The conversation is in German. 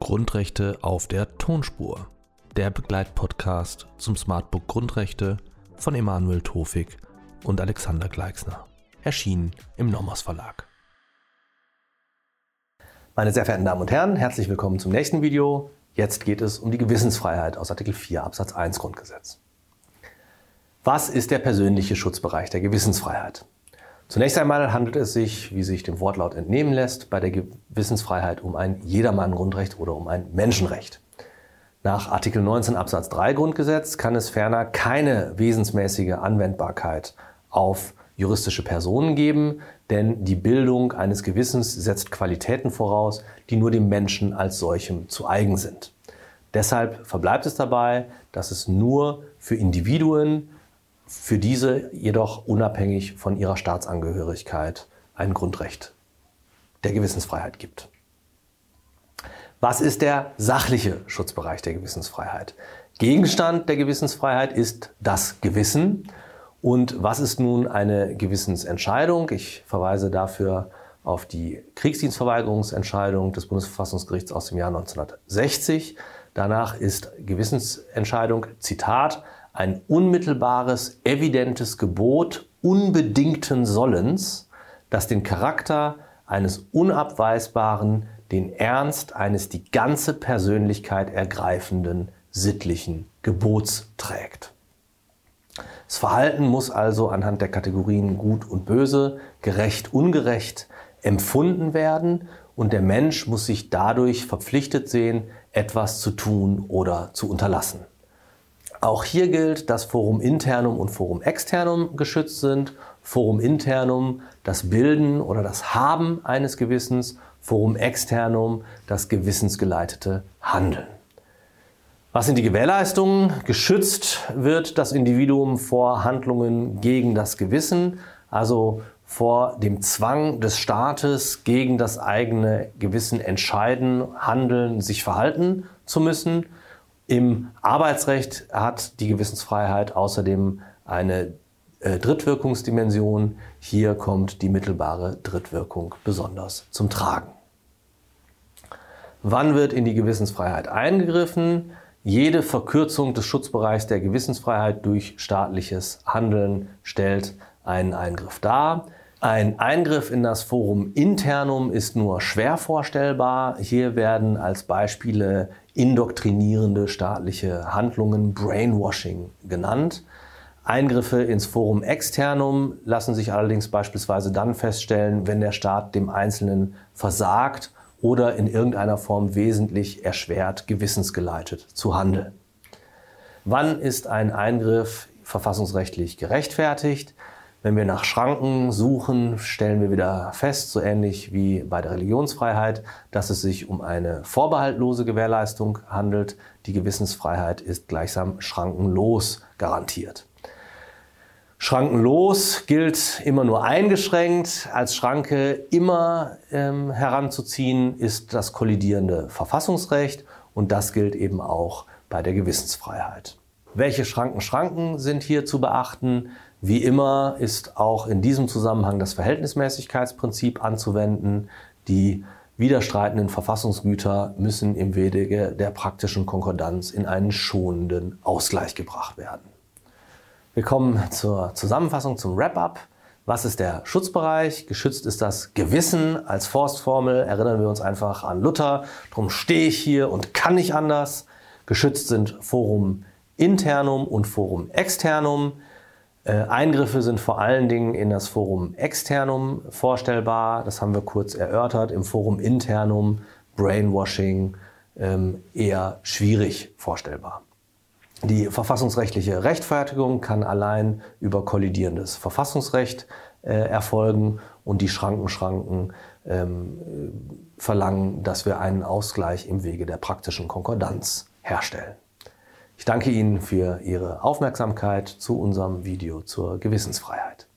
Grundrechte auf der Tonspur. Der Begleitpodcast zum Smartbook Grundrechte von Emanuel Tofik und Alexander Gleixner. Erschienen im Nomos Verlag. Meine sehr verehrten Damen und Herren, herzlich willkommen zum nächsten Video. Jetzt geht es um die Gewissensfreiheit aus Artikel 4 Absatz 1 Grundgesetz. Was ist der persönliche Schutzbereich der Gewissensfreiheit? Zunächst einmal handelt es sich, wie sich dem Wortlaut entnehmen lässt, bei der Gewissensfreiheit um ein Jedermann-Grundrecht oder um ein Menschenrecht. Nach Artikel 19 Absatz 3 Grundgesetz kann es ferner keine wesensmäßige Anwendbarkeit auf juristische Personen geben, denn die Bildung eines Gewissens setzt Qualitäten voraus, die nur dem Menschen als solchem zu eigen sind. Deshalb verbleibt es dabei, dass es nur für Individuen, für diese jedoch unabhängig von ihrer Staatsangehörigkeit ein Grundrecht der Gewissensfreiheit gibt. Was ist der sachliche Schutzbereich der Gewissensfreiheit? Gegenstand der Gewissensfreiheit ist das Gewissen und was ist nun eine Gewissensentscheidung? Ich verweise dafür auf die Kriegsdienstverweigerungsentscheidung des Bundesverfassungsgerichts aus dem Jahr 1960. Danach ist Gewissensentscheidung, Zitat, ein unmittelbares, evidentes Gebot unbedingten Sollens, das den Charakter eines unabweisbaren, den Ernst eines die ganze Persönlichkeit ergreifenden sittlichen Gebots trägt. Das Verhalten muss also anhand der Kategorien gut und böse, gerecht, ungerecht empfunden werden und der Mensch muss sich dadurch verpflichtet sehen, etwas zu tun oder zu unterlassen. Auch hier gilt, dass Forum internum und Forum externum geschützt sind. Forum internum das Bilden oder das Haben eines Gewissens, Forum externum das gewissensgeleitete Handeln. Was sind die Gewährleistungen? Geschützt wird das Individuum vor Handlungen gegen das Gewissen, also vor dem Zwang des Staates, gegen das eigene Gewissen entscheiden, handeln, sich verhalten zu müssen. Im Arbeitsrecht hat die Gewissensfreiheit außerdem eine äh, Drittwirkungsdimension. Hier kommt die mittelbare Drittwirkung besonders zum Tragen. Wann wird in die Gewissensfreiheit eingegriffen? Jede Verkürzung des Schutzbereichs der Gewissensfreiheit durch staatliches Handeln stellt einen Eingriff dar. Ein Eingriff in das Forum internum ist nur schwer vorstellbar. Hier werden als Beispiele indoktrinierende staatliche Handlungen, Brainwashing genannt. Eingriffe ins Forum externum lassen sich allerdings beispielsweise dann feststellen, wenn der Staat dem Einzelnen versagt oder in irgendeiner Form wesentlich erschwert, gewissensgeleitet zu handeln. Wann ist ein Eingriff verfassungsrechtlich gerechtfertigt? Wenn wir nach Schranken suchen, stellen wir wieder fest, so ähnlich wie bei der Religionsfreiheit, dass es sich um eine vorbehaltlose Gewährleistung handelt. Die Gewissensfreiheit ist gleichsam schrankenlos garantiert. Schrankenlos gilt immer nur eingeschränkt. Als Schranke immer ähm, heranzuziehen ist das kollidierende Verfassungsrecht und das gilt eben auch bei der Gewissensfreiheit. Welche Schranken Schranken sind hier zu beachten? Wie immer ist auch in diesem Zusammenhang das Verhältnismäßigkeitsprinzip anzuwenden. Die widerstreitenden Verfassungsgüter müssen im Wege der praktischen Konkordanz in einen schonenden Ausgleich gebracht werden. Wir kommen zur Zusammenfassung, zum Wrap-up. Was ist der Schutzbereich? Geschützt ist das Gewissen als Forstformel. Erinnern wir uns einfach an Luther. Drum stehe ich hier und kann nicht anders. Geschützt sind Forum internum und Forum externum. Äh, Eingriffe sind vor allen Dingen in das Forum externum vorstellbar. Das haben wir kurz erörtert. Im Forum internum Brainwashing ähm, eher schwierig vorstellbar. Die verfassungsrechtliche Rechtfertigung kann allein über kollidierendes Verfassungsrecht äh, erfolgen und die Schrankenschranken ähm, verlangen, dass wir einen Ausgleich im Wege der praktischen Konkordanz herstellen. Ich danke Ihnen für Ihre Aufmerksamkeit zu unserem Video zur Gewissensfreiheit.